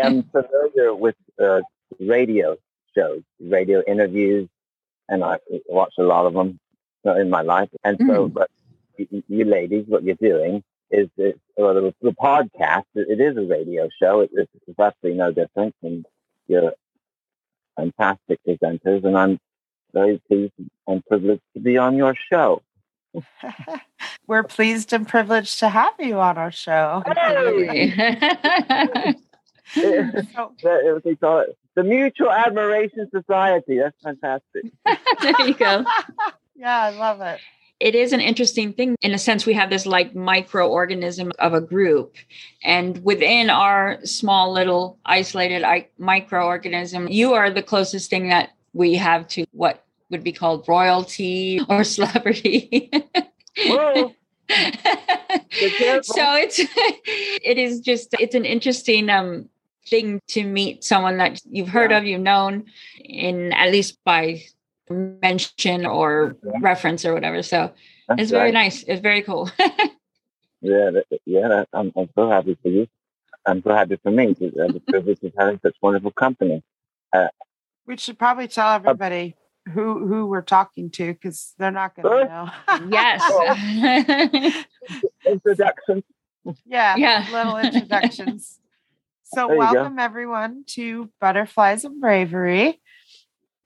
am familiar with uh, radio shows, radio interviews, and I watch a lot of them in my life. And so, Mm. but you, you ladies, what you're doing is it, well, the, the podcast. It, it is a radio show. It, it's, it's absolutely no different, and you're fantastic presenters, and I'm very pleased and privileged to be on your show. We're pleased and privileged to have you on our show. Absolutely. So, The- what they call it, the Mutual Admiration Society. That's fantastic. there you go. yeah, I love it. it is an interesting thing in a sense we have this like microorganism of a group and within our small little isolated I- microorganism you are the closest thing that we have to what would be called royalty or celebrity so it's it is just it's an interesting um thing to meet someone that you've heard Yeah. of you've known in at least by mention or Yeah. reference or whatever so That's it's very nice. It's very cool. Yeah, yeah. I'm, I'm so happy for you. I'm so happy for me to have uh, the privilege of having such wonderful company. Uh, we should probably tell uh, everybody who who we're talking to because they're not going Sure. to know. yes. Introduction. yeah, Yeah. little introductions. So, There go. welcome everyone to Butterflies of Bravery.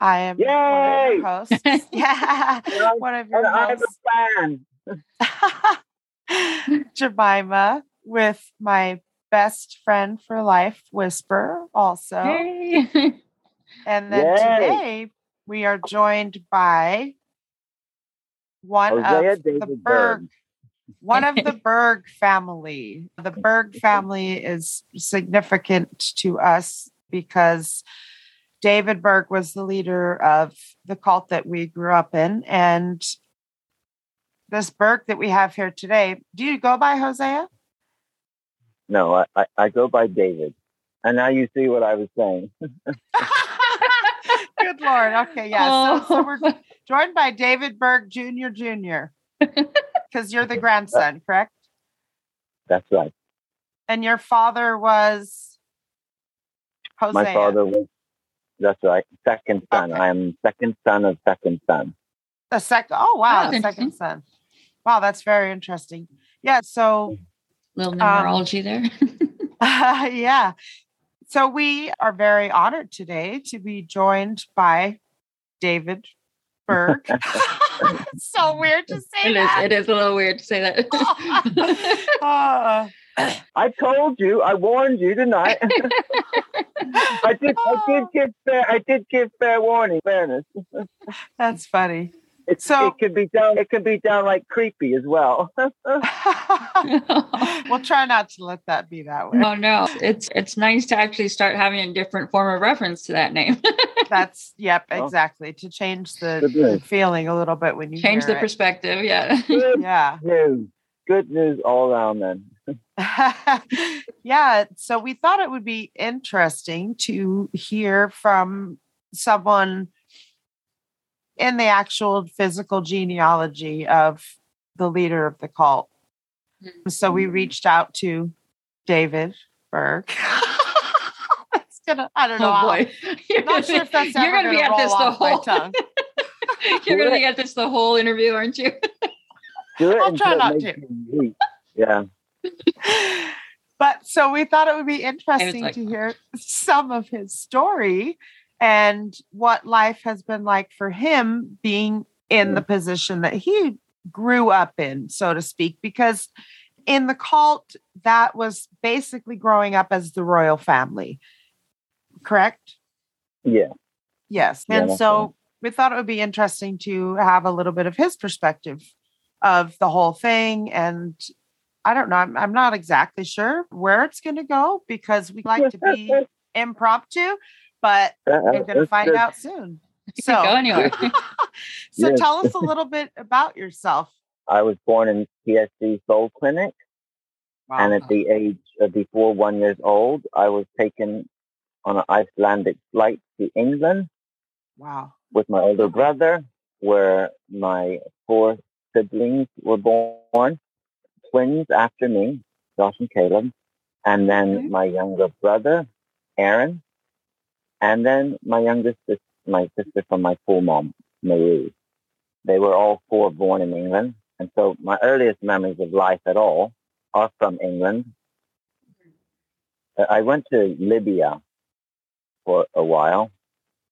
I am one of your hosts. yeah, I'm- one of your And I'm hosts, a fan. Jemima, with my best friend for life, Whisper, also. Yay. And then Yay. today we are joined by one Hosea of the David Berg, Berg. One of the Berg family. The Berg family is significant to us because David Berg was the leader of the cult that we grew up in. And this Berg that we have here today, do you go by Hosea? No, I, I, I go by David. And now you see what I was saying. Good Lord. Okay. Yeah. So, so Oh. we're joined by David Berg Jr. Jr. Because you're the grandson, correct? That's right. And your father was Hosea. My father was, that's right, second son. Okay. I am second son of second son. The second. Oh, wow. That's the second son. Wow. That's very interesting. Yeah. So, Little Um, numerology there. yeah. So we are very honored today to be joined by David Berg. so weird to say It is, that. it is a little weird to say that. Uh, I told you, I warned you tonight. I did I did give fair I did give fair warning, fairness. that's funny. It, So- it could be down it could be downright creepy as well. we'll try not to let that be that way. oh no. It's it's nice to actually start having a different form of reference to that name. That's yep, Well, exactly. To change the, the feeling a little bit when you Change hear the it. perspective. Yeah. Good Yeah. news. Good news all around then. yeah. So we thought it would be interesting to hear from someone in the actual physical genealogy of the leader of the cult. Mm-hmm. So we reached out to David Berg. It's gonna, I don't know. Oh boy. You're Not sure if that's You're gonna be gonna at this the whole tongue. You're gonna be at this the whole interview, aren't you? Do it I'll try not makes you weep. Yeah. but so we thought it would be interesting like- to hear some of his story and what life has been like for him being in the mm. position that he grew up in, so to speak, because in the cult, that was basically growing up as the royal family. Correct? Yeah. Yes. Yeah, and so we thought it would be interesting to have a little bit of his perspective of the whole thing. And I don't know, I'm, I'm not exactly sure where it's going to go because we like to be impromptu, but we're going to find good. out soon. So, could go anywhere. so Yes. tell us a little bit about yourself. I was born in TSC Soul Clinic and at the age of before one years old, I was taken on an Icelandic flight to England wow. with my older brother, where my four siblings were born, twins after me, Josh and Caleb, and then Okay. my younger brother, Erin, and then my youngest sister, my sister from my full mom, Marie. They were all four born in England. And so my earliest memories of life at all are from England. I went to Libya for a while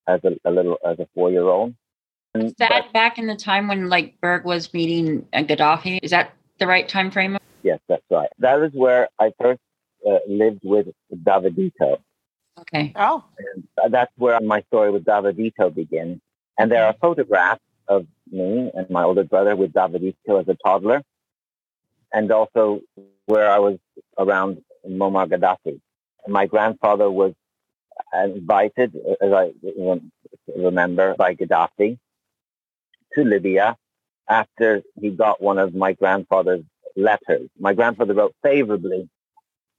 as a, a little, as a four year old. Is that but, back in the time when like Berg was meeting uh, Gaddafi? Is that the right time frame? Yes, that's right. That is where I first uh, lived with Davidito. Okay. Oh. And that's where my story with Davidito begins. And there are photographs of me and my older brother with Davidito as a toddler, and also where I was around Muammar Gaddafi. My grandfather was invited, as I remember, by Gaddafi to Libya after he got one of my grandfather's letters. My grandfather wrote favorably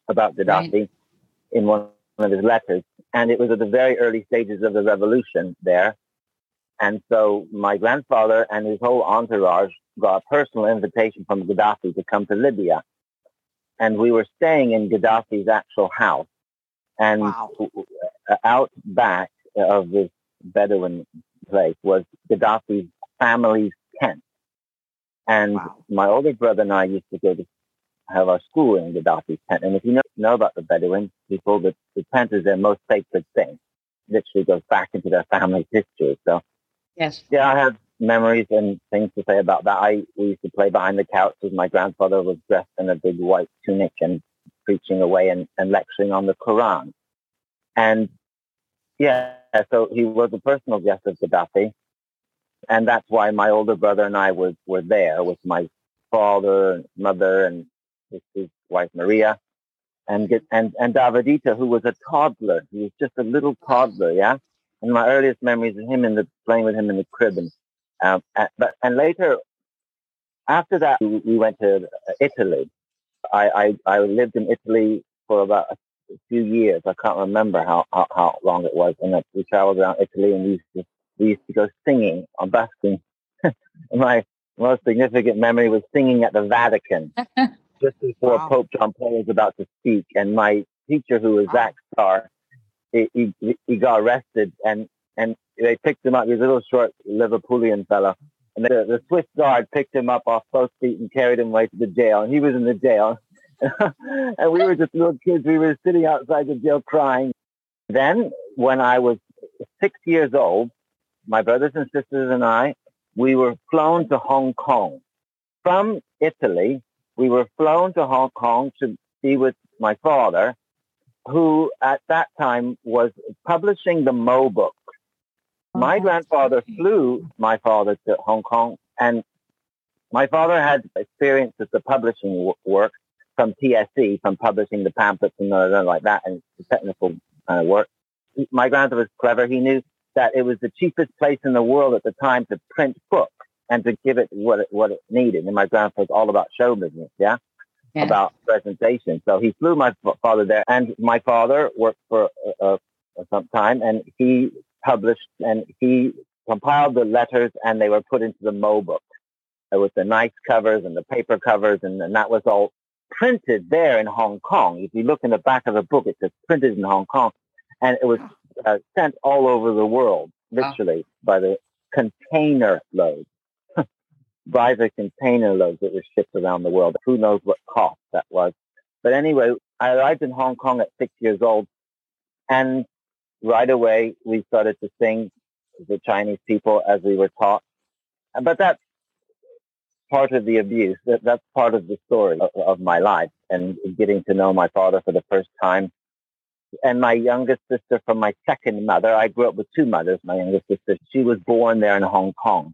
about Gaddafi right. in one of his letters, and it was at the very early stages of the revolution there. And so my grandfather and his whole entourage got a personal invitation from Gaddafi to come to Libya. And we were staying in Gaddafi's actual house. And wow. Uh, out back of this Bedouin place was Gaddafi's family's tent. And wow. my older brother and I used to go to have our school in Gaddafi's tent. And if you know, know about the Bedouin people, the, the tent is their most sacred thing. Literally goes back into their family's history. So, yes, yeah, I have memories and things to say about that. I we used to play behind the couch as my grandfather was dressed in a big white tunic and preaching away and, and lecturing on the Quran. And yeah, so he was a personal guest of Gaddafi. And that's why my older brother and I was, were there with my father and mother and his, his wife Maria and get, and and Davidito, who was a toddler. He was just a little toddler, yeah. And my earliest memories of him in the playing with him in the crib, and um, but and later, after that, we went to Italy. I, I I lived in Italy for about a few years. I can't remember how how, how long it was, and we traveled around Italy, and we used to we used to go singing on busking. my most significant memory was singing at the Vatican just before wow. Pope John Paul was about to speak. And my teacher, who was wow. Zach Starr, he, he, he got arrested and, and they picked him up. He was a little short Liverpoolian fella. And the, the Swiss guard picked him up off both feet and carried him away to the jail. And he was in the jail. and we were just little kids. We were sitting outside the jail crying. Then, when I was six years old, my brothers and sisters and I, we were flown to Hong Kong. From Italy, we were flown to Hong Kong to be with my father, who at that time was publishing the Mo book. Oh, my oh, grandfather flew my father to Hong Kong, and my father had experience with the publishing work from TSE, from publishing the pamphlets and like that, and the technical kind of work. My grandfather was clever. He knew that it was the cheapest place in the world at the time to print books and to give it what it, what it needed. And my grandfather's all about show business, yeah? yeah. about presentation. So he flew my father there, and my father worked for uh, uh, some time, and he published and he compiled the letters, and they were put into the Mo book with the nice covers and the paper covers, and, and that was all printed there in Hong Kong. If you look in the back of the book, it says printed in Hong Kong, and it was uh, sent all over the world, literally wow. by the container load the container loads that were shipped around the world. Who knows what cost that was. But anyway, I arrived in Hong Kong at six years old and right away we started to sing the Chinese people as we were taught. But that's part of the abuse. That, that's part of the story of, of my life and getting to know my father for the first time. And my youngest sister from my second mother, I grew up with two mothers. My youngest sister, she was born there in Hong Kong.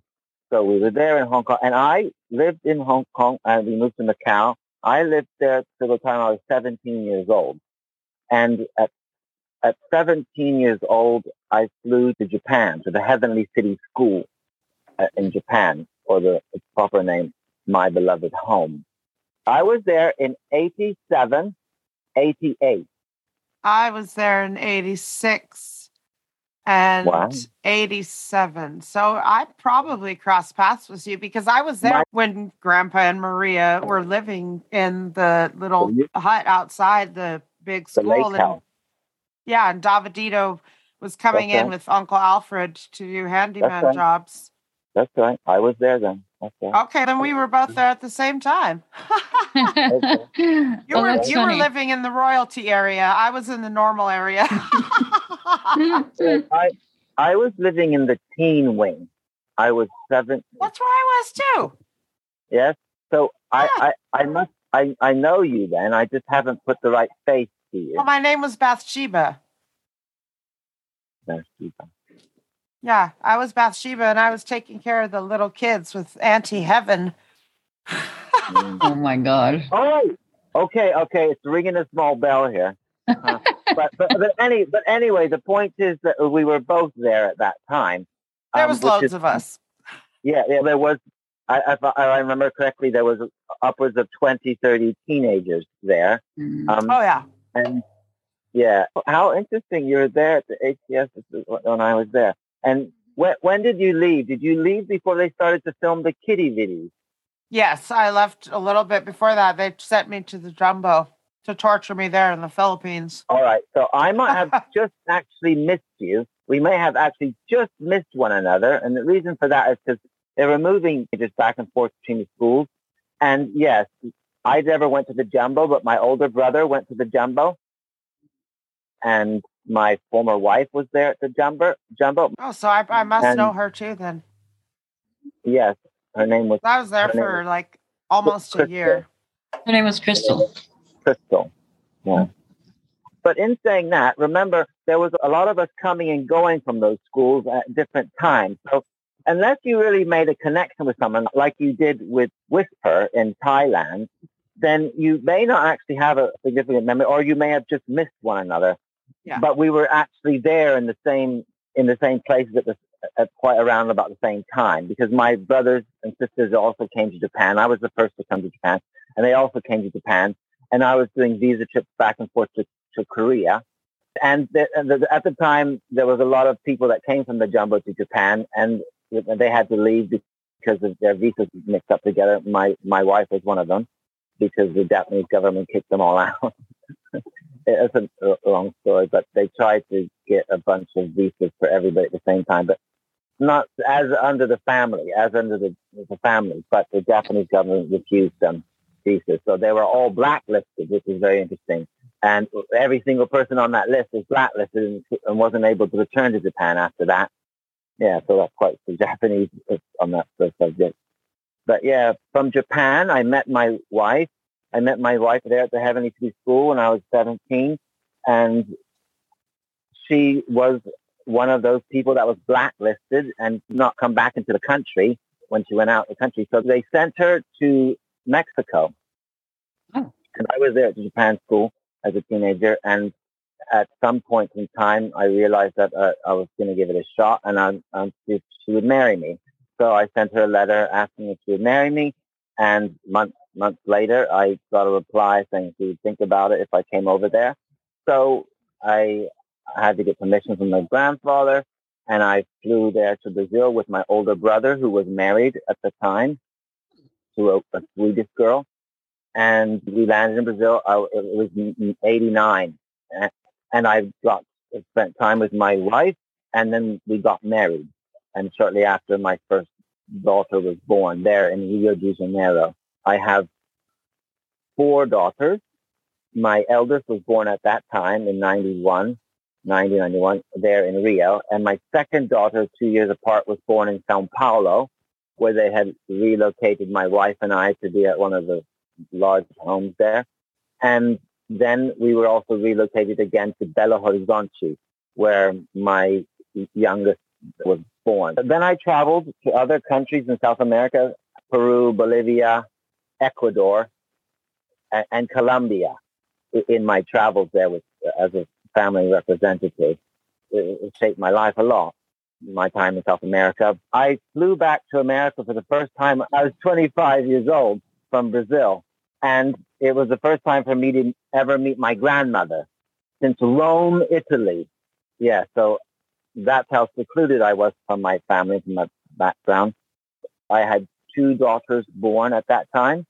So we were there in Hong Kong, and I lived in Hong Kong, and we moved to Macau. I lived there till the time I was 17 years old, and at at 17 years old, I flew to Japan to the Heavenly City School uh, in Japan, or the its proper name, My Beloved Home. I was there in 87, 88. I was there in 86 and wow. 87. So I probably crossed paths with you because I was there My- when Grandpa and Maria were living in the oh, little hut outside the big school. The and, Yeah, and Davidito was coming That's in right. with Uncle Alfred to do handyman right. jobs. That's right. I was there then. That's right. Okay, then we were both there at the same time. You well, were Oh, that's you were living in the royalty area. I was in the normal area. So I I was living in the teen wing. I was seven. That's where I was too. Yes. So I, I, I must I, I know you then. I just haven't put the right face to you. Well, my name was Bathsheba. Bathsheba. Yeah, I was Bathsheba, and I was taking care of the little kids with Auntie Heaven. Mm. oh my god. Oh, okay, okay. It's ringing a small bell here. Uh, but, but but any but anyway, the point is that we were both there at that time. There um, was loads is- of us. Yeah, yeah. There was. I, if I, I remember correctly, there was upwards of 20, 30 teenagers there. Mm. Um, Oh yeah. And yeah, how interesting! You were there at the ATS when I was there. And when when did you leave? Did you leave before they started to film the kitty videos? Yes, I left a little bit before that. They sent me to the Jumbo to torture me there in the Philippines. All right, so I might have just actually missed you. We may have actually just missed one another, and the reason for that is because they were moving just back and forth between the schools. And yes, I never went to the jumbo, but my older brother went to the jumbo, and my former wife was there at the jumbo. Jumbo, Oh, so I, I must And- know her too then. yes, her name was I was there Her name for is like almost a year. Her name was Crystal. Crystal. Yeah. But in saying that, remember, there was a lot of us coming and going from those schools at different times. So unless you really made a connection with someone like you did with Whisper in Thailand, then you may not actually have a significant memory or you may have just missed one another. Yeah. But we were actually there in the same in the same places at the at quite around about the same time because my brothers and sisters also came to Japan. I was the first to come to Japan and they also came to Japan and I was doing visa trips back and forth to, to Korea. And, the, the, at the time, there was a lot of people that came from the jumbo to Japan, and they had to leave because of their visas mixed up together. My my wife was one of them because the Japanese government kicked them all out. it's a long story, but they tried to get a bunch of visas for everybody at the same time, but not as under the family, as under the, the family, but the Japanese government refused them visas. So they were all blacklisted, which is very interesting. And every single person on that list is blacklisted and, and wasn't able to return to Japan after that. Yeah, so that's quite the Japanese on that subject. But yeah, from Japan, I met my wife. I met my wife there at the Heavenly City School when I was 17. And she was one of those people that was blacklisted and not come back into the country when she went out of the country. So they sent her to Mexico. Oh. And I was there at the Japan school as a teenager. And at some point in time, I realized that uh, I was going to give it a shot and I, um, if she would marry me. So I sent her a letter asking if she would marry me. And months, months later, I got a reply saying she would think about it if I came over there. So I had to get permission from my grandfather and I flew there to Brazil with my older brother who was married at the time to a, a Swedish girl. And we landed in Brazil. I, it was 89. And I got spent time with my wife and then we got married. And shortly after my first daughter was born there in Rio de Janeiro. I have four daughters. My eldest was born at that time in 91, 90, 91, there in Rio. And my second daughter, two years apart, was born in Sao Paulo, where they had relocated my wife and I to be at one of the large homes there. And then we were also relocated again to Belo Horizonte, where my youngest was born. Then I traveled to other countries in South America, Peru, Bolivia, Ecuador, and, and Colombia in my travels there with, as a family representative. It, it shaped my life a lot, my time in South America. I flew back to America for the first time. I was 25 years old from Brazil. And it was the first time for me to ever meet my grandmother since Rome, Italy. Yeah, so that's how secluded I was from my family, from my background. I had two daughters born at that time.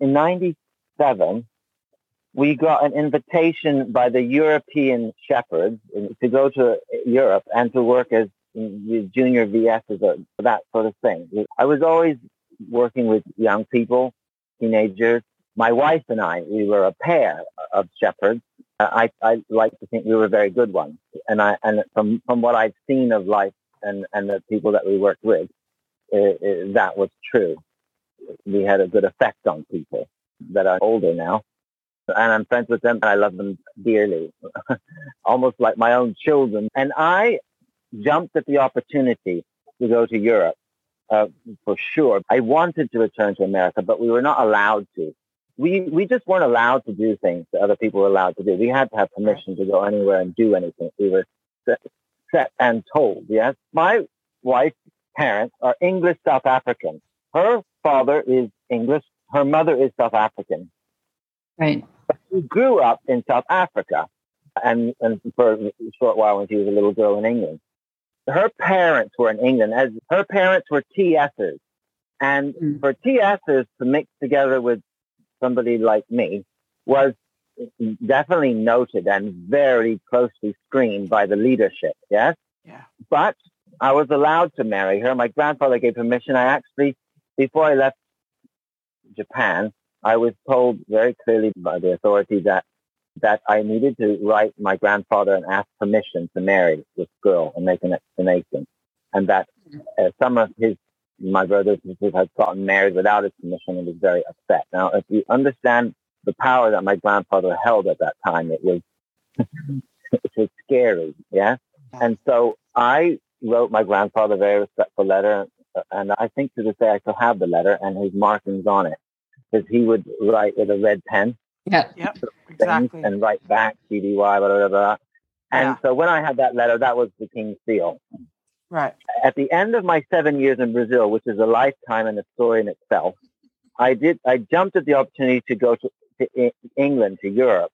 In 97, we got an invitation by the European shepherds to go to Europe and to work as junior VSs or that sort of thing. I was always working with young people, teenagers. My wife and I, we were a pair of shepherds. I, I like to think we were very good ones. And I, and from, from what I've seen of life and, and the people that we worked with, it, it, that was true. We had a good effect on people that are older now. And I'm friends with them and I love them dearly, almost like my own children. And I jumped at the opportunity to go to Europe uh, for sure. I wanted to return to America, but we were not allowed to. We we just weren't allowed to do things that other people were allowed to do. We had to have permission to go anywhere and do anything. We were set, set and told. Yes, my wife's parents are English South African. Her father is English. Her mother is South African. Right. But she grew up in South Africa, and and for a short while when she was a little girl in England her parents were in England, as her parents were TSs. And mm. for TSs to mix together with somebody like me was definitely noted and very closely screened by the leadership. Yes. Yeah. But I was allowed to marry her. My grandfather gave permission. I actually, before I left Japan, I was told very clearly by the authority that that I needed to write my grandfather and ask permission to marry this girl and make an explanation. And that uh, some of his, my brothers and sisters had gotten married without his permission and was very upset. Now, if you understand the power that my grandfather held at that time, it was, it was scary. Yeah. And so I wrote my grandfather a very respectful letter. And I think to this day I still have the letter and his markings on it because he would write with a red pen yeah. Yep. Exactly. And write back CDY, blah, blah, blah. And yeah. so when I had that letter, that was the King's seal. Right. At the end of my seven years in Brazil, which is a lifetime and a story in itself, I did. I jumped at the opportunity to go to, to England, to Europe,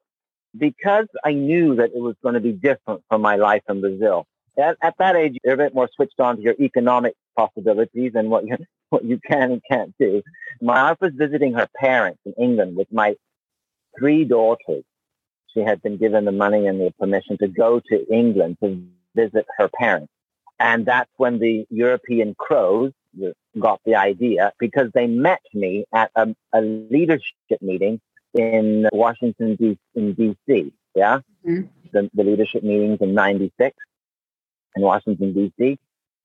because I knew that it was going to be different from my life in Brazil. At, at that age, you're a bit more switched on to your economic possibilities and what you what you can and can't do. My wife was visiting her parents in England with my three daughters. She had been given the money and the permission to go to England to visit her parents. And that's when the European CROs got the idea because they met me at a, a leadership meeting in Washington, D- in D.C. Yeah. Mm-hmm. The, the, leadership meetings in 96 in Washington, D.C.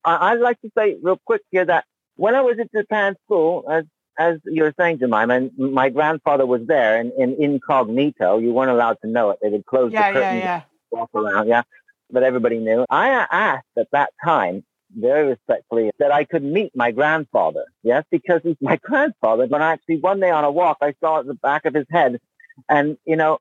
I, I'd like to say real quick here that when I was at Japan school, as as you were saying, Jemima, my grandfather was there and in incognito. You weren't allowed to know it. They would close yeah, the curtain, yeah, yeah. walk around, yeah. But everybody knew. I asked at that time, very respectfully, that I could meet my grandfather. Yes, because he's my grandfather. But actually, one day on a walk, I saw at the back of his head, and you know,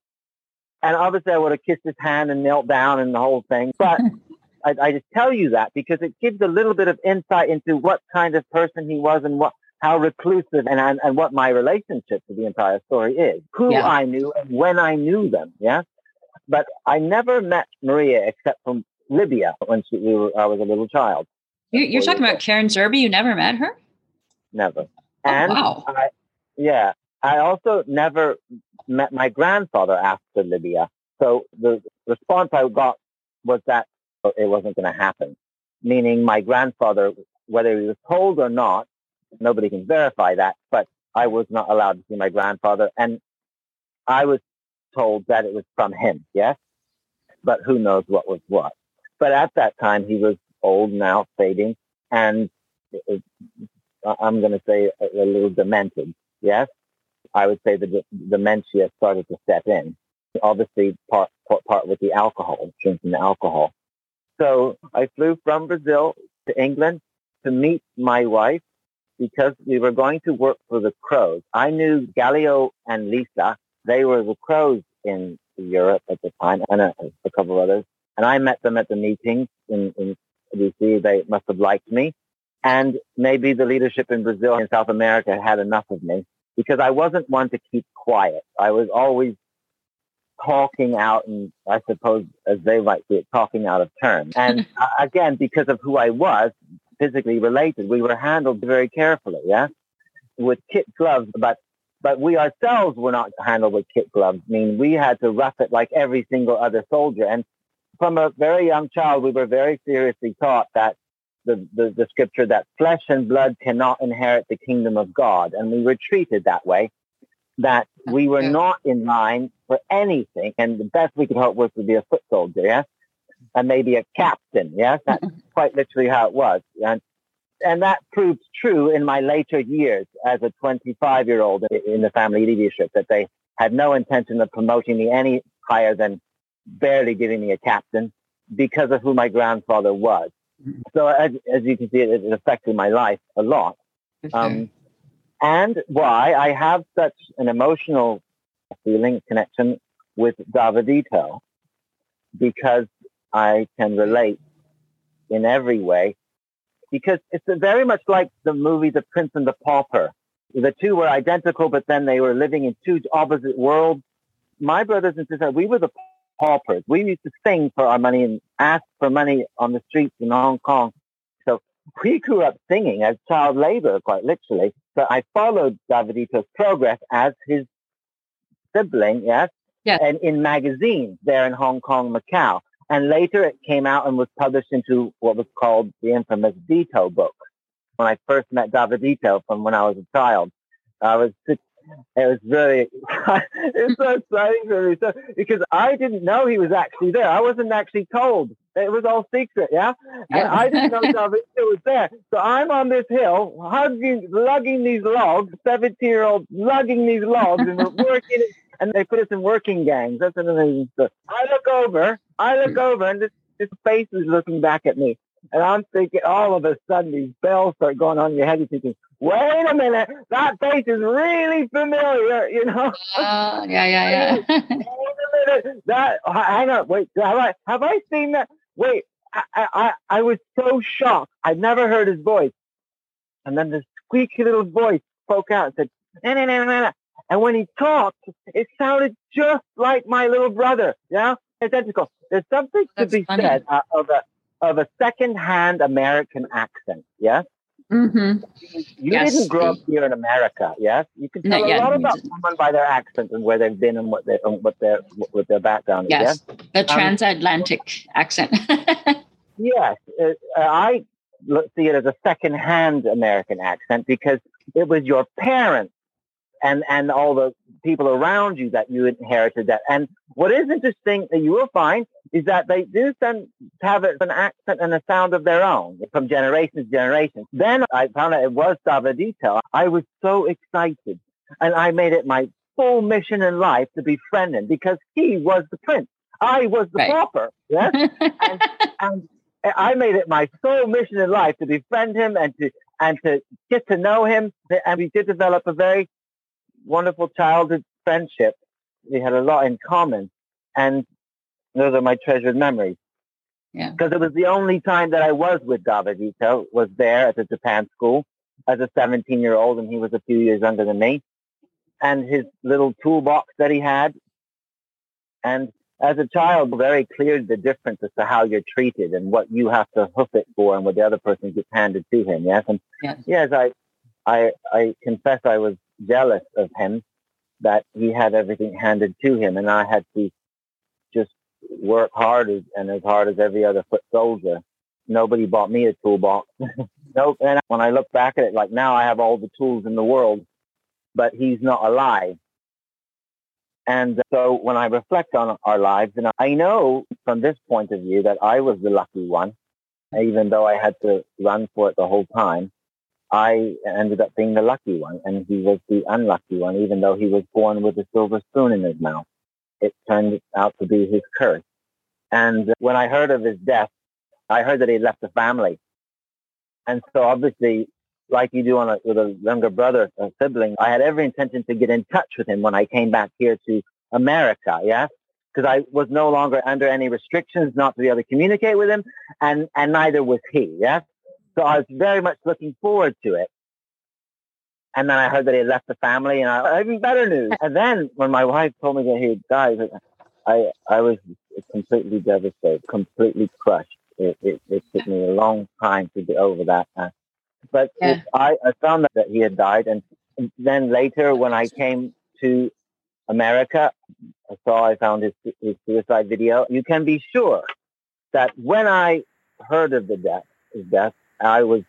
and obviously I would have kissed his hand and knelt down and the whole thing. But I, I just tell you that because it gives a little bit of insight into what kind of person he was and what how reclusive and, and, and what my relationship to the entire story is, who yeah. I knew and when I knew them. Yeah. But I never met Maria except from Libya when she, we were, I was a little child. You, are talking about Karen Zerby. You never met her? Never. Oh, and wow. I, yeah, I also never met my grandfather after Libya. So the response I got was that it wasn't going to happen, meaning my grandfather, whether he was told or not, Nobody can verify that, but I was not allowed to see my grandfather. And I was told that it was from him, yes? But who knows what was what. But at that time, he was old now, fading, and it, I'm going to say a, a, little demented, yes? I would say the dementia started to set in. Obviously, part, part, part with the alcohol, drinking the alcohol. So I flew from Brazil to England to meet my wife because we were going to work for the CROs. I knew Galileo and Lisa. They were the CROs in Europe at the time, and a, a couple of others. And I met them at the meetings in, in DC. They must have liked me. And maybe the leadership in Brazil and South America had enough of me because I wasn't one to keep quiet. I was always talking out and I suppose as they might see it, talking out of turn. And again, because of who I was, physically related. We were handled very carefully, yeah, with kit gloves. But but we ourselves were not handled with kit gloves. I mean, we had to rough it like every single other soldier. And from a very young child, we were very seriously taught that the, the, the scripture that flesh and blood cannot inherit the kingdom of God. And we were treated that way, that we were not in line for anything. And the best we could hope was to be a foot soldier, yes? And maybe a captain, yes? That's quite literally how it was. And, and that proved true in my later years as a 25 year old in the family leadership, that they had no intention of promoting me any higher than barely giving me a captain because of who my grandfather was. So as, as you can see, it, it affected my life a lot. Um, and why I have such an emotional feeling connection with Davidito because I can relate in every way because it's very much like the movie The Prince and the Pauper. The two were identical, but then they were living in two opposite worlds. My brothers and sisters, we were the paupers. We used to sing for our money and ask for money on the streets in Hong Kong. So we grew up singing as child labor, quite literally. So I followed Davidito's progress as his sibling, yes, yeah. and in magazines there in Hong Kong, Macau. And later it came out and was published into what was called the infamous Dito book. When I first met Davidito from when I was a child, I was it was really it's so exciting for me so, because I didn't know he was actually there. I wasn't actually told. It was all secret, yeah. And I didn't know David was there. So I'm on this hill, hugging, lugging these logs. Seventeen year old lugging these logs, and we're working. And they put us in working gangs. That's an amazing stuff. I look over, I look over, and this this face is looking back at me. And I'm thinking, all of a sudden, these bells start going on in your head. You're thinking, wait a minute, that face is really familiar, you know? Uh, yeah, yeah, yeah. Wait a minute, that, hang on, wait, have I, have I seen that? Wait, I, I, I I was so shocked. I'd never heard his voice. And then this squeaky little voice spoke out and said, "Na, na, na, na, na." And when he talked, it sounded just like my little brother. Yeah, identical. There's something to be funny. said uh, of a of a second-hand American accent. Yes, hmm you Yes. didn't grow up here in America. Yes, you can Not tell a yet. lot about someone by their accent and where they've been and what their what their what their background is. Yes, Yes, the Um, transatlantic accent. yes. Uh, I see it as a second-hand American accent because it was your parents and and all the people around you that you inherited that. And what is interesting that you will find is that they do tend to have an accent and a sound of their own from generation to generation. Then I found out it was Davidito. I was so excited, and I made it my full mission in life to befriend him because he was the prince. I was the Right. pauper. Yes and I made it my sole mission in life to befriend him and to and to get to know him. And we did develop a very wonderful childhood friendship. We had a lot in common, and those are my treasured memories. Yeah. because it was the only time that I was with Davidito. Was there at the Japan school as a 17 year old, and he was a few years younger than me. And his little toolbox that he had, and as a child, very clear the difference as to how you're treated and what you have to hoof it for and what the other person gets handed to him. Yes. And Yes. yes, I, I, I confess I was jealous of him that he had everything handed to him and I had to just work hard as, and as hard as every other foot soldier. Nobody bought me a toolbox. nope. And when I look back at it, like now I have all the tools in the world, but he's not alive. And so when I reflect on our lives, and I know from this point of view that I was the lucky one, even though I had to run for it the whole time, I ended up being the lucky one, and he was the unlucky one, even though he was born with a silver spoon in his mouth. It turned out to be his curse. And when I heard of his death, I heard that he left a family. And so obviously, like you do on a, with a younger brother, a sibling, I had every intention to get in touch with him when I came back here to America. Yeah. Because I was no longer under any restrictions not to be able to communicate with him. And, and neither was he. Yeah. So I was very much looking forward to it. And then I heard that he had left the family and I, even better news. And then when my wife told me that he had died, I, I was completely devastated, completely crushed. It, it, it took me a long time to get over that. Uh, but Yeah. I, I found that, that he had died and then later, when I came to America, I saw I found his, his suicide video. You can be sure that when I heard of the death, his death, I was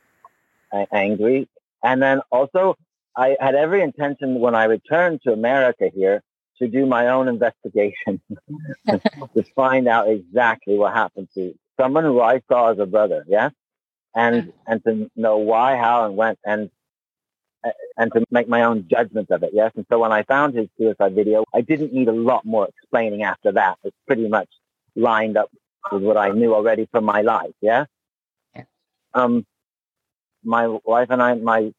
angry, and then also I had every intention when I returned to America here to do my own investigation to find out exactly what happened to someone who I saw as a brother. Yeah. And, mm. and to know why, how, and when, and, and to make my own judgment of it. Yes. And so when I found his suicide video, I didn't need a lot more explaining after that. It's pretty much lined up with what I knew already from my life. Yeah. Um, my wife and I, my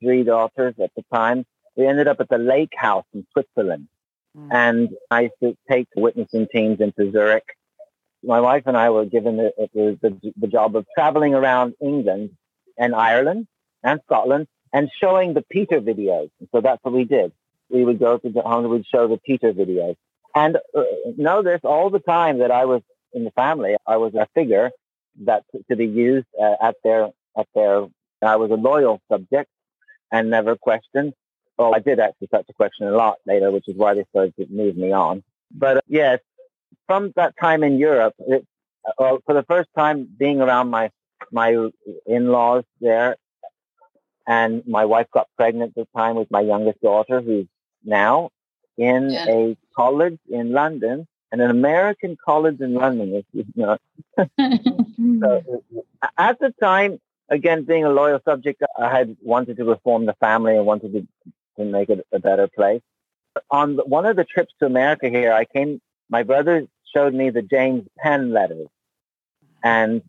three daughters at the time, we ended up at the lake house in Switzerland. Mm. And I used to take witnessing teams into Zurich. My wife and I were given the, the, the job of traveling around England and Ireland and Scotland and showing the Peter videos. And so that's what we did. We would go to the home and we'd show the Peter videos. And uh, know this all the time that I was in the family, I was a figure that to be used uh, at their, at their, I was a loyal subject and never questioned. Oh, I did actually start to question a lot later, which is why they started to move me on. But uh, yes, from that time in Europe, it, uh, for the first time being around my my in-laws there, and my wife got pregnant at the time with my youngest daughter, who's now in yeah. a college in London, and an American college in London. You know. so, at the time, again, being a loyal subject, I had wanted to reform the family and wanted to to make it a better place. On one of the trips to America here, I came, my brother showed me the James Penn letters. And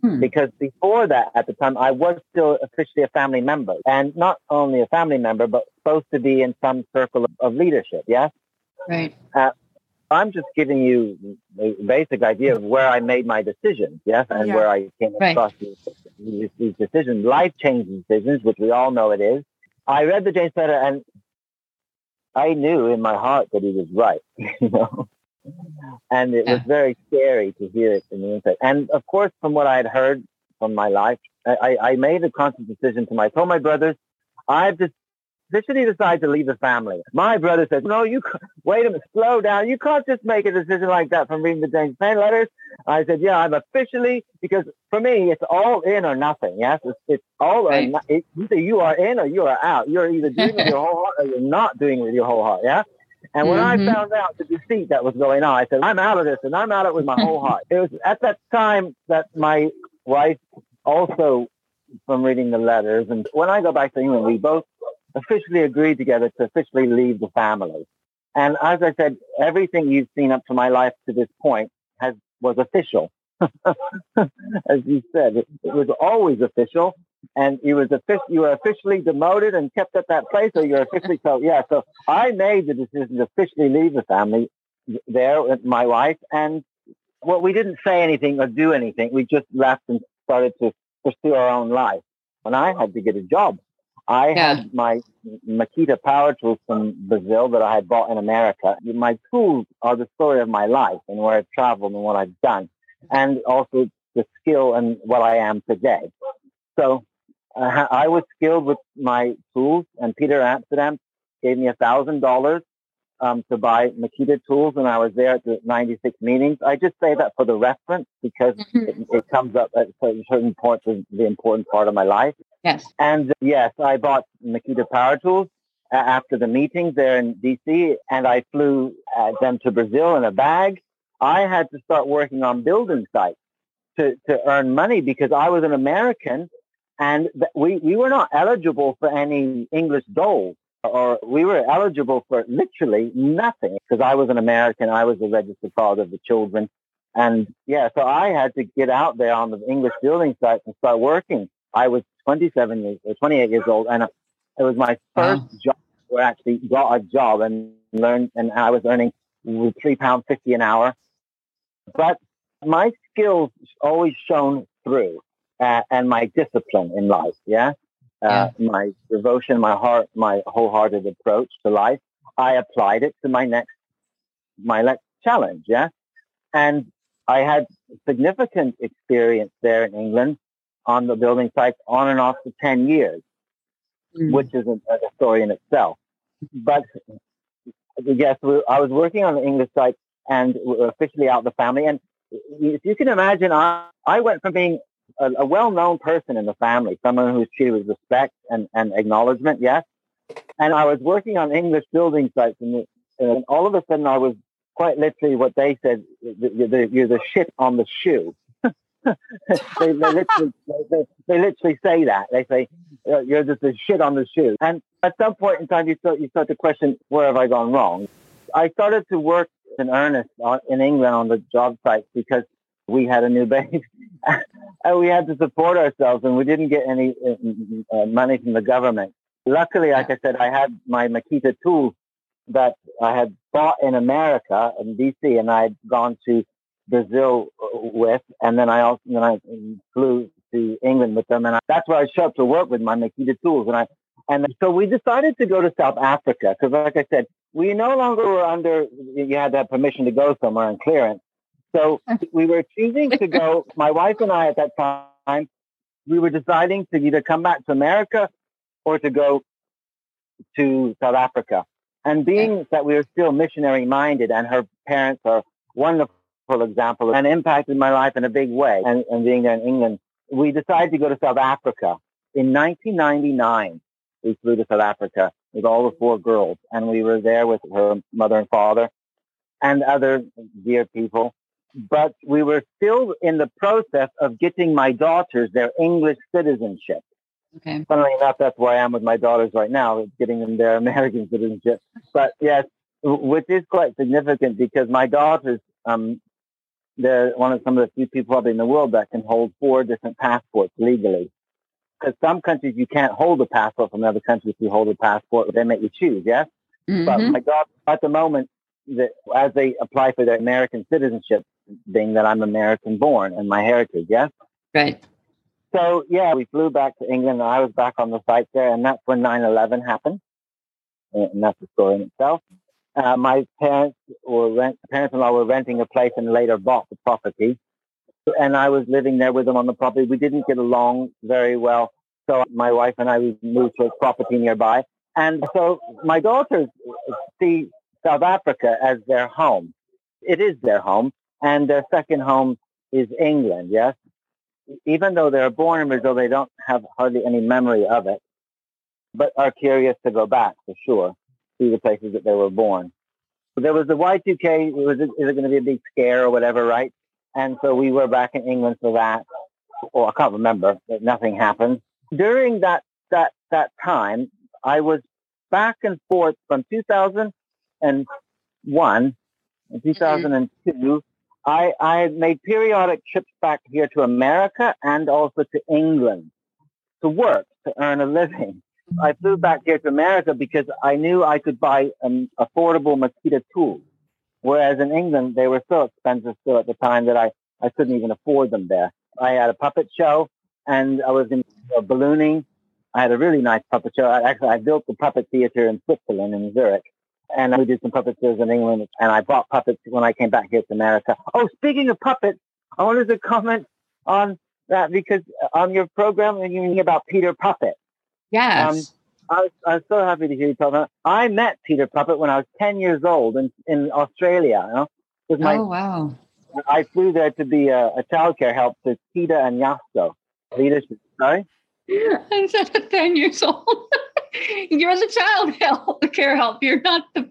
hmm. because before that, at the time, I was still officially a family member and not only a family member, but supposed to be in some circle of, of leadership. Yes. Right. Uh, I'm just giving you a basic idea of where I made my decisions, yes, and yeah. where I came across right. these, these, decisions, life changing decisions, which we all know it is. I read the James letter and I knew in my heart that he was right, you know. And it yeah. was very scary to hear it in the inside. And of course, from what I had heard from my life, I, I made a conscious decision to my, I told my brothers, I've just officially decide to leave the family. My brother said, no, you wait a minute, slow down. You can't just make a decision like that from reading the James Penn letters. I said, yeah, I'm officially, because for me, it's all in or nothing. Yes, it's, it's all right. or not, it, either you are in or you are out. You're either doing with your whole heart or you're not doing with your whole heart. Yeah. And when mm-hmm. I found out the deceit that was going on, I said, I'm out of this and I'm out of it with my whole heart. It was at that time that my wife also from reading the letters. And when I go back to England, we both officially agreed together to officially leave the family. And as I said, everything you've seen up to my life to this point has was official. as you said, it, it, was always official, and you was official. You were officially demoted and kept at that place, or you're officially so. Yeah, so I made the decision to officially leave the family there with my wife, and well, we didn't say anything or do anything. We just left and started to pursue our own life. And I had to get a job. I yeah. had my Makita power tools from Brazil that I had bought in America. My tools are the story of my life and where I've traveled and what I've done, and also the skill and what I am today. So uh, I was skilled with my tools, and Peter Amsterdam gave me a thousand dollars um, to buy Makita tools, and I was there at the 96 meetings. I just say that for the reference because mm-hmm. it, it, comes up at certain points of the important part of my life. Yes. And yes, I bought Makita power tools after the meetings there in DC, and I flew uh, them to Brazil in a bag. I had to start working on building sites to, to earn money because I was an American and we, we were not eligible for any English doles or we were eligible for literally nothing because I was an American. I was the registered father of the children. And yeah, so I had to get out there on the English building site and start working. I was 27 years or 28 years old and it was my first wow. job where I actually got a job and learned and I was earning three pounds 50 an hour. But my skills always shone through uh, and my discipline in life. Yeah uh, yeah. my devotion, my heart, my wholehearted approach to life. I applied it to my next, my next challenge. Yeah. And I had significant experience there in England on the building sites on and off for 10 years. mm. which is a, a, story in itself. But yes, we, I was working on the English site and officially out the family. And if you can imagine, I, I went from being a, a well-known person in the family, someone who's treated with respect and, and acknowledgement, yes. And I was working on English building sites, and, and all of a sudden I was quite literally what they said, the, the, you're the shit on the shoe. they, they, literally, they, they, literally say that. They say, you're just a shit on the shoe. And at some point in time, you start, you start to question, where have I gone wrong? I started to work in earnest on, in England on the job sites because we had a new baby and we had to support ourselves and we didn't get any uh, uh, money from the government. Luckily, like I said, I had my Makita tools that I had bought in America in DC and I had gone to Brazil uh, with, and then I also then I flew to England with them, and I, that's where I showed up to work with my Makita tools, and I and so we decided to go to South Africa because, like I said, we no longer were under you had to have permission to go somewhere and clearance. So we were choosing to go. My wife and I at that time, we were deciding to either come back to America or to go to South Africa. And being that we were still missionary minded and her parents are wonderful example and impacted my life in a big way. And, and being there in England, we decided to go to South Africa in 1999. We flew to South Africa with all the four girls and we were there with her mother and father and other dear people. But we were still in the process of getting my daughters their English citizenship. Okay. Funnily enough, that's where I am with my daughters right now, getting them their American citizenship. But yes, which is quite significant because my daughters um, they're one of some of the few people probably in the world that can hold four different passports legally. Because some countries you can't hold a passport from another country if you hold a passport, they make you choose, yes? Mm-hmm. But my God, at the moment, that as they apply for their American citizenship, being that I'm American born and my heritage, yes? Right. So, yeah, we flew back to England and I was back on the site there, and that's when 9 11 happened. And that's the story in itself. Uh, my parents were rent, parents-in-law were renting a place and later bought the property. And I was living there with them on the property. We didn't get along very well. So my wife and I we moved to a property nearby. And so my daughters see South Africa as their home. It is their home. And their second home is England, yes? Even though they're born in Brazil, they don't have hardly any memory of it, but are curious to go back for sure to the places that they were born. There was the Y2K. Was it, is it going to be a big scare or whatever, right? And so we were back in England for that. Or I can't remember, but nothing happened. During that, that, that time, I was back and forth from 2001 and mm-hmm. 2002. Mm-hmm. I, I made periodic trips back here to America and also to England to work, to earn a living. I flew back here to America because I knew I could buy an affordable Makita tools. Whereas in England, they were so expensive still at the time that I, I couldn't even afford them there. I had a puppet show and I was in uh, ballooning. I had a really nice puppet show. I, actually, I built the puppet theater in Switzerland in Zurich and we did some puppet shows in England and I bought puppets when I came back here to America. Oh, speaking of puppets, I wanted to comment on that because on your program, you're talking about Peter Puppet. Yes. Um, I was, I was so happy to hear you talk about. I met Peter Puppet when I was ten years old in in Australia. You know, my, oh wow! I flew there to be a, a childcare help to Tita and Yasto. Leadership. Sorry. I said at ten years old. You're the child help, the care help. You're not the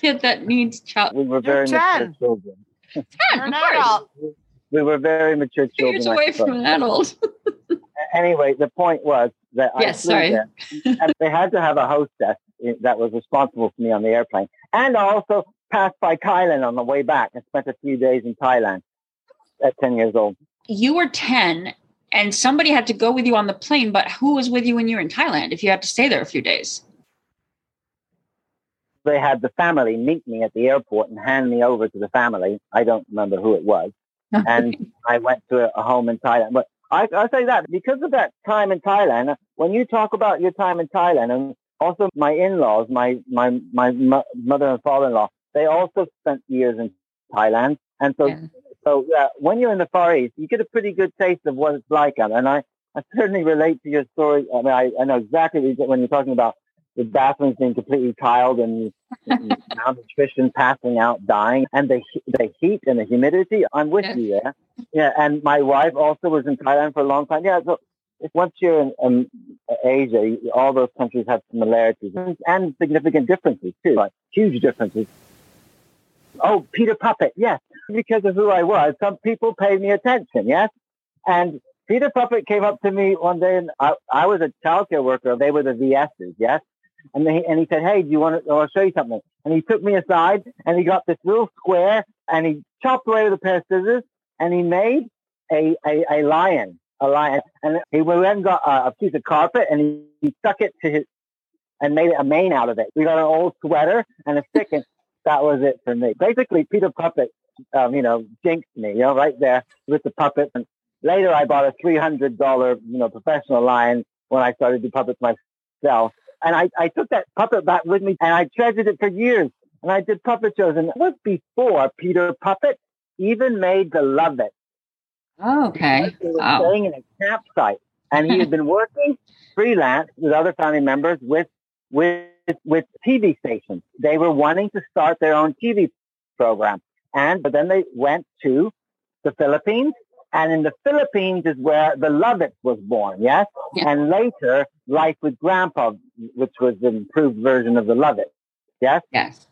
kid that needs child. We were very mature children. Ten, of course. We were very mature children. Years away from an adult. anyway, the point was that yes, I sorry. There, and they had to have a hostess eh, that was responsible for me on the airplane. And I also passed by Thailand on the way back and spent a few days in Thailand at 10 years old. You were 10 and somebody had to go with you on the plane, but who was with you when you were in Thailand if you had to stay there a few days? They had the family meet me at the airport and hand me over to the family. I don't remember who it was. and I went to a home in Thailand. But I, I say that because of that time in Thailand. When you talk about your time in Thailand, and also my in-laws, my my my mother and father-in-law, they also spent years in Thailand, and so yeah. So yeah, when you're in the Far East, you get a pretty good taste of what it's like. And I I certainly relate to your story. I mean, I, I know exactly when you're talking about the bathrooms being completely tiled and malnutrition, passing out, dying, and the the heat and the humidity. I'm with you there. Yeah, and my wife also was in Thailand for a long time. Yeah, so once you're in um, Asia, all those countries have similarities and, and significant differences too, like huge differences. Oh, Peter Puppet, yes, because of who I was, some people paid me attention, yes, and Peter Puppet came up to me one day, and I, I was a childcare worker. They were the VSs, yes. And he, and he said, "Hey, do you want to? I'll show you something." And he took me aside, and he got this little square, and he chopped away with a pair of scissors, and he made a a, a lion, a lion. And he went and got a, a piece of carpet, and he, he stuck it to his, and made a mane out of it. We got an old sweater and a stick, and that was it for me. Basically, Peter Puppet, um, you know, jinxed me, you know, right there with the puppet. And later, I bought a three hundred dollar, you know, professional lion when I started to puppets myself. And I, I took that puppet back with me and I treasured it for years. And I did puppet shows. And it was before Peter Puppet even made the Love It. Oh, okay. He was wow. staying in a campsite. And he had been working freelance with other family members with, with, with TV stations. They were wanting to start their own TV program. And, but then they went to the Philippines and in the Philippines is where the Lovett was born, yes? Yeah. And later, Life with Grandpa, which was an improved version of the Lovett, yes? Yes.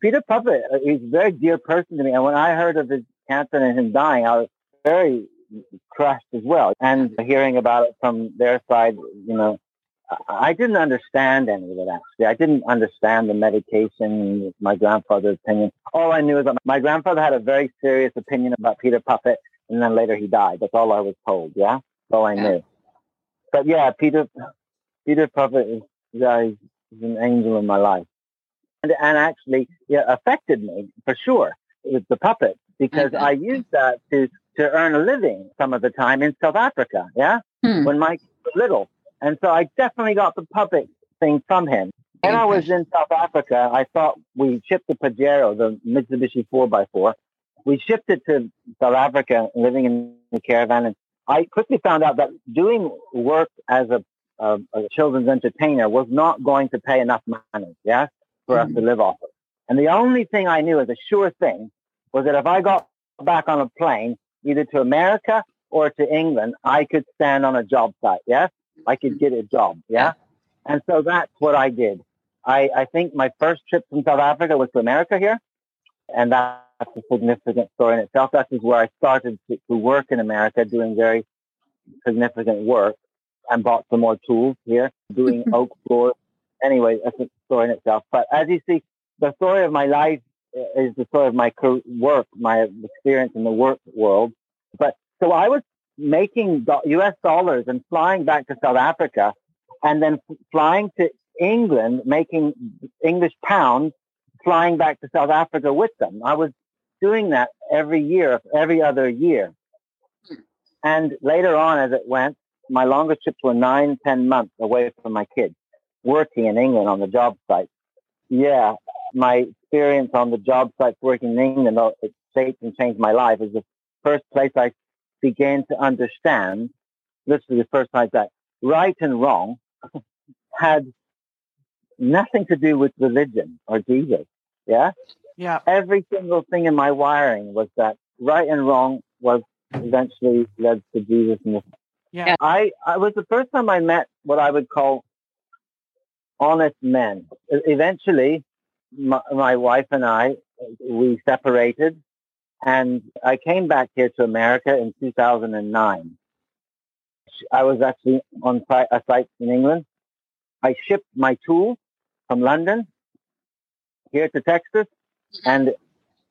Peter Puppet, uh, he's a very dear person to me. And when I heard of his cancer and him dying, I was very crushed as well. And hearing about it from their side, you know, I didn't understand any of it actually. I didn't understand the medication, my grandfather's opinion. All I knew is that my grandfather had a very serious opinion about Peter Puppet and then later he died. That's all I was told. Yeah, that's all I yeah. knew. But yeah, Peter, Peter Puppet is, yeah, he's an angel in my life, and and actually, yeah, affected me for sure with the puppet because mm-hmm. I used that to to earn a living some of the time in South Africa. Yeah, hmm. when Mike was little, and so I definitely got the puppet thing from him. When I was in South Africa, I thought we shipped the Pajero, the Mitsubishi 4x4, we shipped it to South Africa, living in the caravan, and I quickly found out that doing work as a, a, a children's entertainer was not going to pay enough money, yes, for mm-hmm. us to mm-hmm. live off of. And the only thing I knew as a sure thing was that if I got back on a plane, either to America or to England, I could stand on a job site, yes? I could get a job, yeah? And so that's what I did. I, I think my first trip from South Africa was to America here, and that's a significant story in itself. That is where I started to, to work in America, doing very significant work, and bought some more tools here, doing mm-hmm. oak floors. Anyway, that's a story in itself. But as you see, the story of my life uh, is the story of my work, my experience in the work world. But so I was making U.S. dollars and flying back to South Africa, and then flying to England, making English pounds, flying back to South Africa with them. I was doing that every year, every other year. And later on, as it went, my longest trips were nine, ten months away from my kids, working in England on the job site. Yeah, my experience on the job site working in England, it shaped and changed my life. Was the first place I began to understand, literally the first time that right and wrong had nothing to do with religion or Jesus. Yeah. Yeah. Every single thing in my wiring was that right and wrong was eventually led to Jesus. And yeah. I, I was the first time I met what I would call honest men. Eventually, my, my wife and I, we separated and I came back here to America in 2009. I was actually on site, a site in England. I shipped my tools from London here to Texas and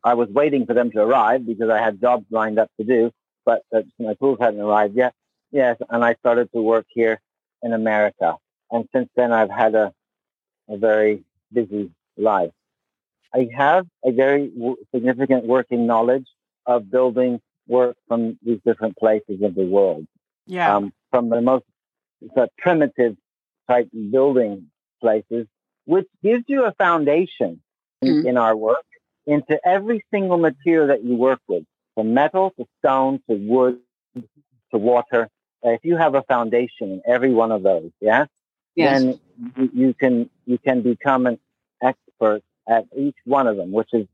I was waiting for them to arrive because I had jobs lined up to do, but uh, my tools hadn't arrived yet. Yes, and I started to work here in America. And since then, I've had a, a very busy life. I have a very w- significant working knowledge of building work from these different places of the world. Yeah. Um, from the most the primitive type building places, which gives you a foundation mm-hmm. in our work into every single material that you work with, from metal to stone to wood to water. if you have a foundation in every one of those, yeah, Yes. then you, you can you can become an expert at each one of them, which is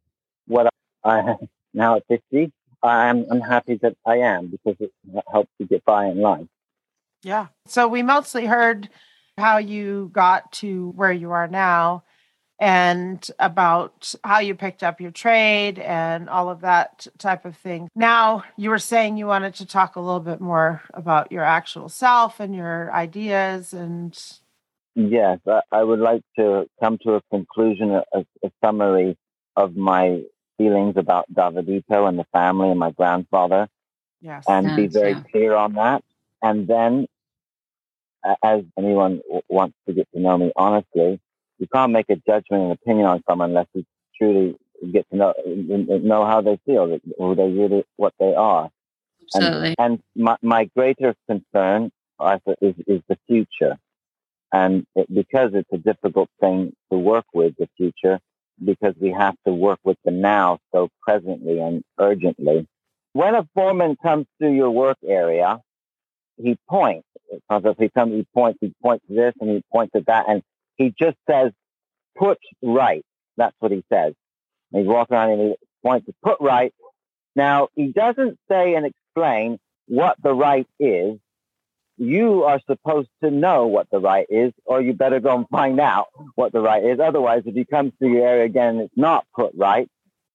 what I now at 50. I'm, I'm happy that I am because it helps you get by in life. Yeah. So we mostly heard how you got to where you are now and about how you picked up your trade and all of that type of thing. Now, you were saying you wanted to talk a little bit more about your actual self and your ideas and Yes, I, I would like to come to a conclusion, a, a summary of my feelings about Davidito and the family and my grandfather, yes. and be very yeah. clear on that. And then, as anyone w- wants to get to know me honestly, you can't make a judgment and opinion on someone unless you truly get to know know how they feel, who they really, what they are. Absolutely. And my, my greater concern I thought, is, is the future. And it, because it's a difficult thing to work with the future, because we have to work with the now so presently and urgently. When a foreman comes through your work area, he points. Because if he comes, he points, he points to this and he points at that, and he just says, put right. That's what he says. And he's walking around and he points to put right. Now, he doesn't say and explain what the right is. You are supposed to know what the right is, or you better go and find out what the right is. Otherwise, if he comes to your area again and it's not put right,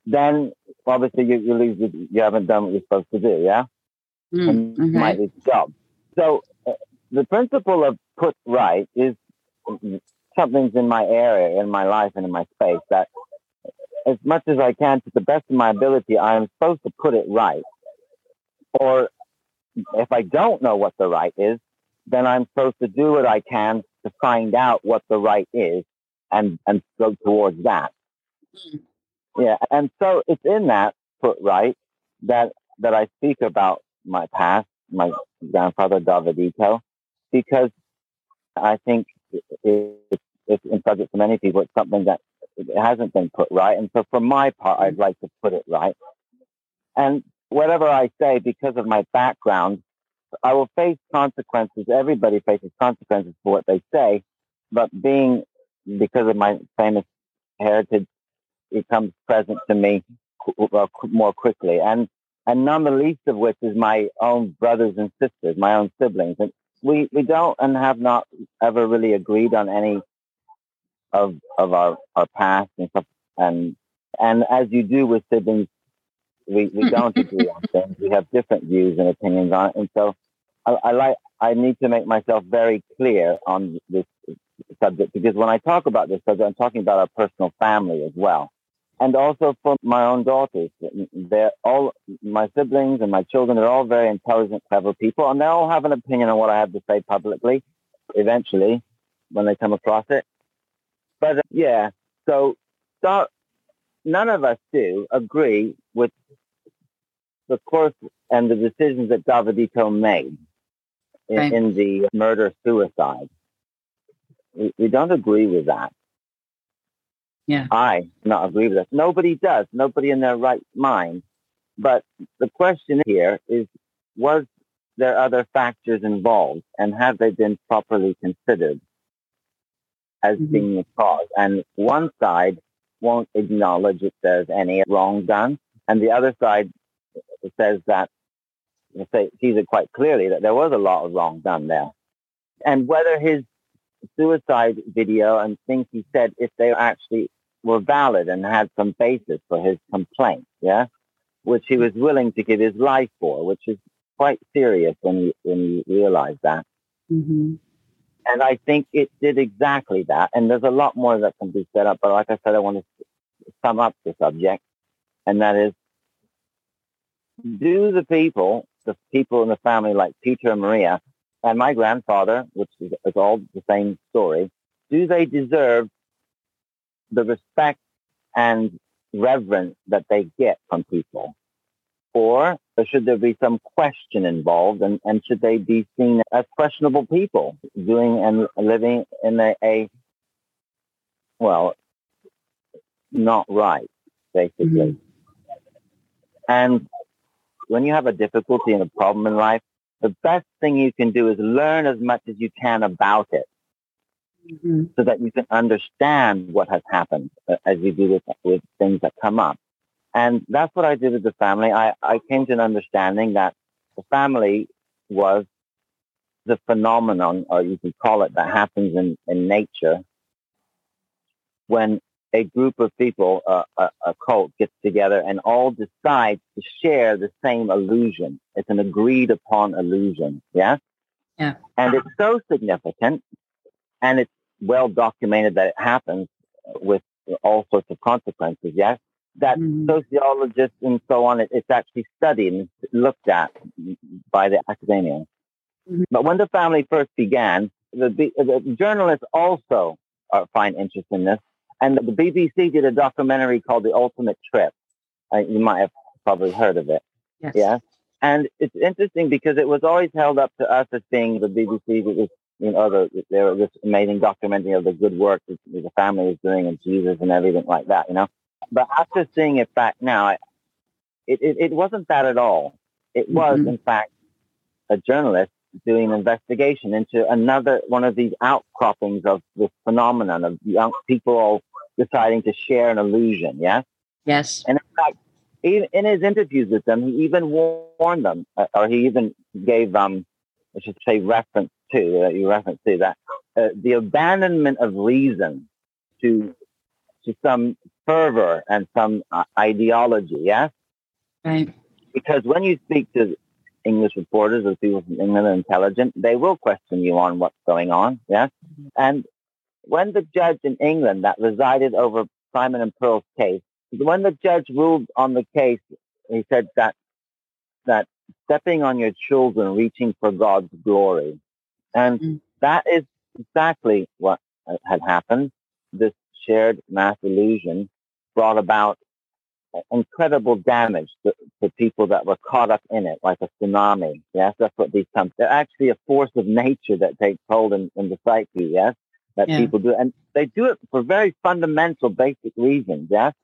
then obviously you, you lose, the- you haven't done what you're supposed to do, yeah? Mm, and okay. might lose job. So uh, the principle of put right is something's in my area, in my life, and in my space that as much as I can, to the best of my ability, I am supposed to put it right. Or if I don't know what the right is, then I'm supposed to do what I can to find out what the right is and, and go towards that. Mm. Yeah. And so it's in that put right that, that I speak about my past, my grandfather Davidito, because I think it, it, it's in subject to many people, it's something that it hasn't been put right. And so for my part, I'd like to put it right. And whatever I say, because of my background, I will face consequences. Everybody faces consequences for what they say, but being because of my famous heritage, it comes present to me more quickly. And and none the least of which is my own brothers and sisters, my own siblings. And we, we don't and have not ever really agreed on any of of our, our past and stuff. And and as you do with siblings, we, we don't agree on things. We have different views and opinions on it. And so I, I like I need to make myself very clear on this subject because when I talk about this subject, I'm talking about our personal family as well. And also for my own daughters. They're all my siblings and my children They're all very intelligent, clever people, and they all have an opinion on what I have to say publicly eventually when they come across it. But uh, yeah, so start, none of us do agree with the course and the decisions that Davidito made in, Right. in the murder suicide. We, we don't agree with that. Yeah. I do not agree with that. Nobody does. Nobody in their right mind. But the question here is, was there other factors involved and have they been properly considered as Mhm. being the cause? And one side won't acknowledge if there's any wrong done. And the other side says that, say, sees it quite clearly that there was a lot of wrong done there. And whether his suicide video and things he said, if they actually were valid and had some basis for his complaint, yeah, which he was willing to give his life for, which is quite serious when you when you realize that. Mhm. And I think it did exactly that. And there's a lot more that can be set up, but like I said, I want to sum up the subject, and that is, do the people, the people in the family like Peter and Maria, and my grandfather, which is, is all the same story, do they deserve the respect and reverence that they get from people? Or should there be some question involved and, and should they be seen as questionable people doing and living in a, a well, not right, basically. Mhm. And when you have a difficulty and a problem in life, the best thing you can do is learn as much as you can about it Mhm. so that you can understand what has happened uh, as you do with, with things that come up. And that's what I did with the family. I, I came to an understanding that the family was the phenomenon, or you could call it, that happens in, in nature when a group of people, uh, a, a cult, gets together and all decides to share the same illusion. It's an agreed upon illusion. Yeah. Yeah. And it's so significant and it's well documented that it happens with all sorts of consequences. Yes. That Mhm. sociologists and so on, it, it's actually studied and looked at by the academia. Mhm. But when the family first began, the, the, the journalists also uh, find interest in this. And the BBC did a documentary called The Ultimate Trip. Uh, you might have probably heard of it. Yes. Yeah. And it's interesting because it was always held up to us as being the BBC It was, you know, the, they were this amazing documentary of the good work that the family is doing and Jesus and everything like that, you know. But after seeing it back now, I- it, it, it wasn't that at all. It was, Mhm. in fact, a journalist doing an investigation into another one of these outcroppings of this phenomenon of young people all deciding to share an illusion. Yeah. Yes. And in fact, in his interviews with them, he even warned them, uh, or he even gave, um, I should say, reference to, uh, you reference to that, uh, the abandonment of reason to, to some fervor and some uh, ideology. Yeah. Right. Because when you speak to English reporters or people from England are intelligent, they will question you on what's going on. Yeah. And when the judge in England that resided over Simon and Pearl's case, when the judge ruled on the case, he said that that stepping on your children, reaching for God's glory, and Mm. that is exactly what had happened. This shared mass illusion brought about incredible damage to, to people that were caught up in it, like a tsunami. Yes, that's what these come. They're actually a force of nature that takes hold in, in the psyche. Yes, that Yeah. people do, and they do it for very fundamental, basic reasons. Yes,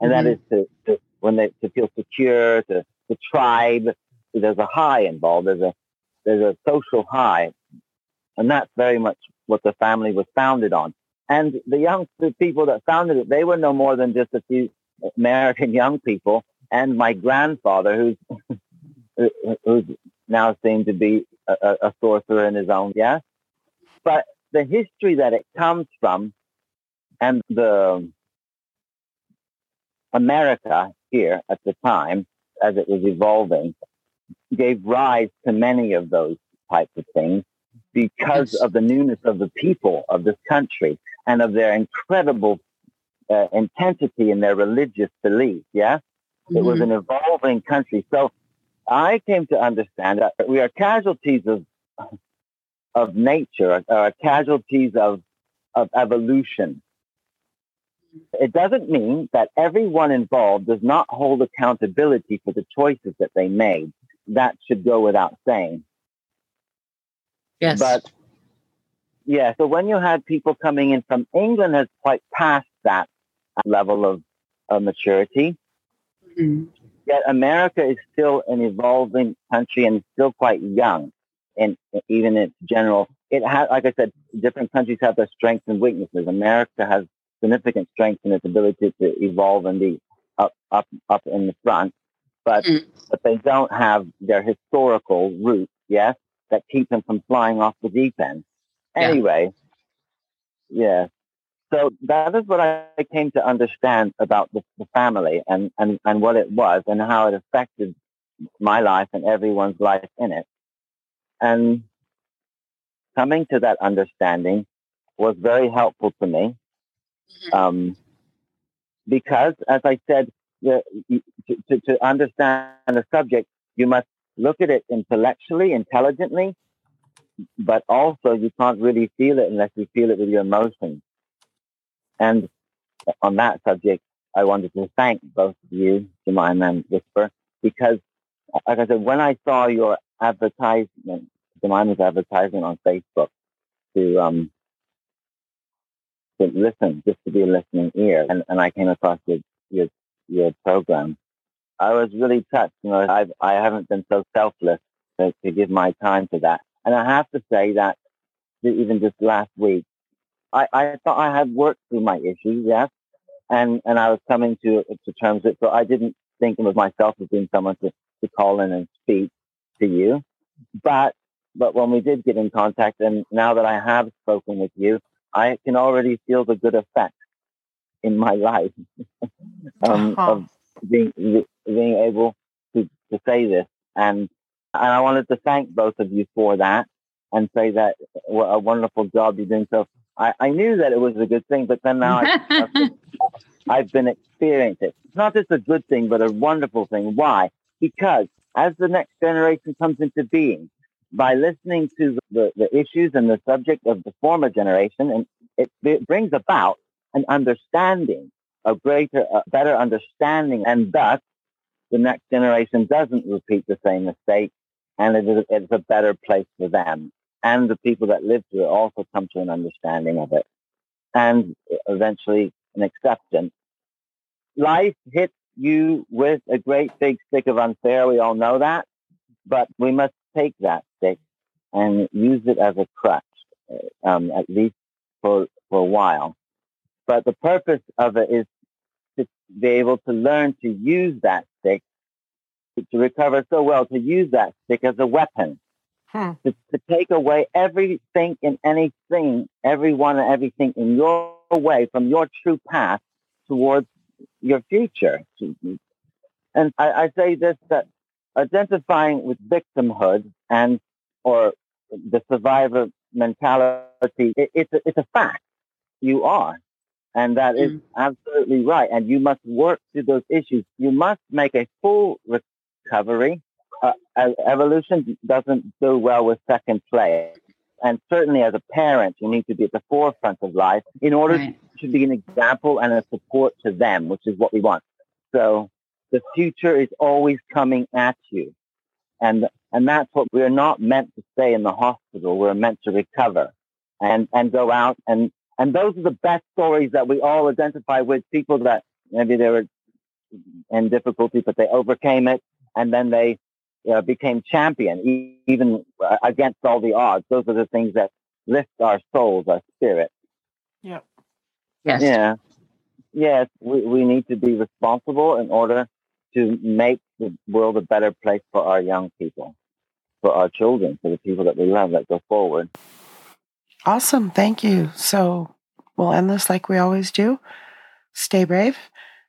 and that Mhm. is to, to when they to feel secure, to the tribe. There's a high involved. There's a there's a social high, and that's very much what the family was founded on. And the young the people that founded it, they were no more than just a few American young people, and my grandfather, who's who's now seemed to be a, a- a sorcerer in his own, yeah. But the history that it comes from, and the America here at the time, as it was evolving, gave rise to many of those types of things because Yes. of the newness of the people of this country and of their incredible uh, intensity in their religious belief. Yeah. It was Mhm. an evolving country. So I came to understand that we are casualties of of nature, or casualties of of evolution. It doesn't mean that everyone involved does not hold accountability for the choices that they made. That should go without saying. Yes. But yeah, so when you had people coming in from England has quite past that level of, of maturity. Mhm. Yet America is still an evolving country and still quite young, and even in general, it has, like I said, different countries have their strengths and weaknesses. America has significant strength in its ability to evolve and be up, up, up in the front, but Mhm. but they don't have their historical roots, yes, that keep them from flying off the deep end. Yeah. Anyway, yeah. So that is what I came to understand about the, the family and, and, and what it was and how it affected my life and everyone's life in it. And coming to that understanding was very helpful to me. Mhm. Um, because, as I said, the, to, to, to understand a subject, you must look at it intellectually, intelligently, but also you can't really feel it unless you feel it with your emotions. And on that subject, I wanted to thank both of you, Jemima and Whisper, because, like I said, when I saw your advertisement, Jemima's advertisement on Facebook to um to listen, just to be a listening ear, and, and I came across your your your program, I was really touched. You know, I I haven't been so selfless to, to give my time to that. And I have to say that even just last week, I, I thought I had worked through my issues, yes, and and I was coming to to terms with. So I didn't think of myself as being someone to, to call in and speak to you, but but when we did get in contact, and now that I have spoken with you, I can already feel the good effect in my life um, uh-huh. of being being able to to say this, and and I wanted to thank both of you for that and say that what a wonderful job you're doing. So I, I knew that it was a good thing, but then now I, I've been experiencing it. It's not just a good thing, but a wonderful thing. Why? Because as the next generation comes into being, by listening to the, the issues and the subject of the former generation, and it, it brings about an understanding, a greater, a better understanding, and thus the next generation doesn't repeat the same mistake, and it is, it's a better place for them. And the people that live through it also come to an understanding of it, and eventually an acceptance. Life hits you with a great big stick of unfair. We all know that, but we must take that stick and use it as a crutch, uh, um, at least for, for a while. But the purpose of it is to be able to learn to use that stick to recover so well, to use that stick as a weapon, hmm. to, to take away everything and anything, everyone and everything in your way from your true path towards your future. And I, I say this that identifying with victimhood and or the survivor mentality, it, it's, a, it's a fact. You are. And that is mm. absolutely right. And you must work through those issues. You must make a full recovery. Uh, evolution doesn't do well with second place. And certainly as a parent, you need to be at the forefront of life in order right. to be an example and a support to them, which is what we want. So the future is always coming at you. And, and that's what we're not meant to stay in the hospital. We're meant to recover and, and go out. And, and those are the best stories that we all identify with people that maybe they were in difficulty, but they overcame it and then they uh, became champion, even uh, against all the odds. Those are the things that lift our souls, our spirit. Yeah. Yes. Yeah. Yes, we, we need to be responsible in order to make the world a better place for our young people, for our children, for the people that we love that go forward. Awesome. Thank you. So we'll end this like we always do. Stay brave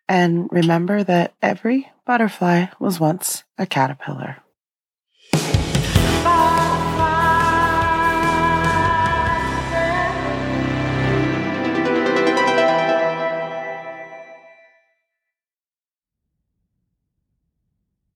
and remember that every butterfly was once a caterpillar.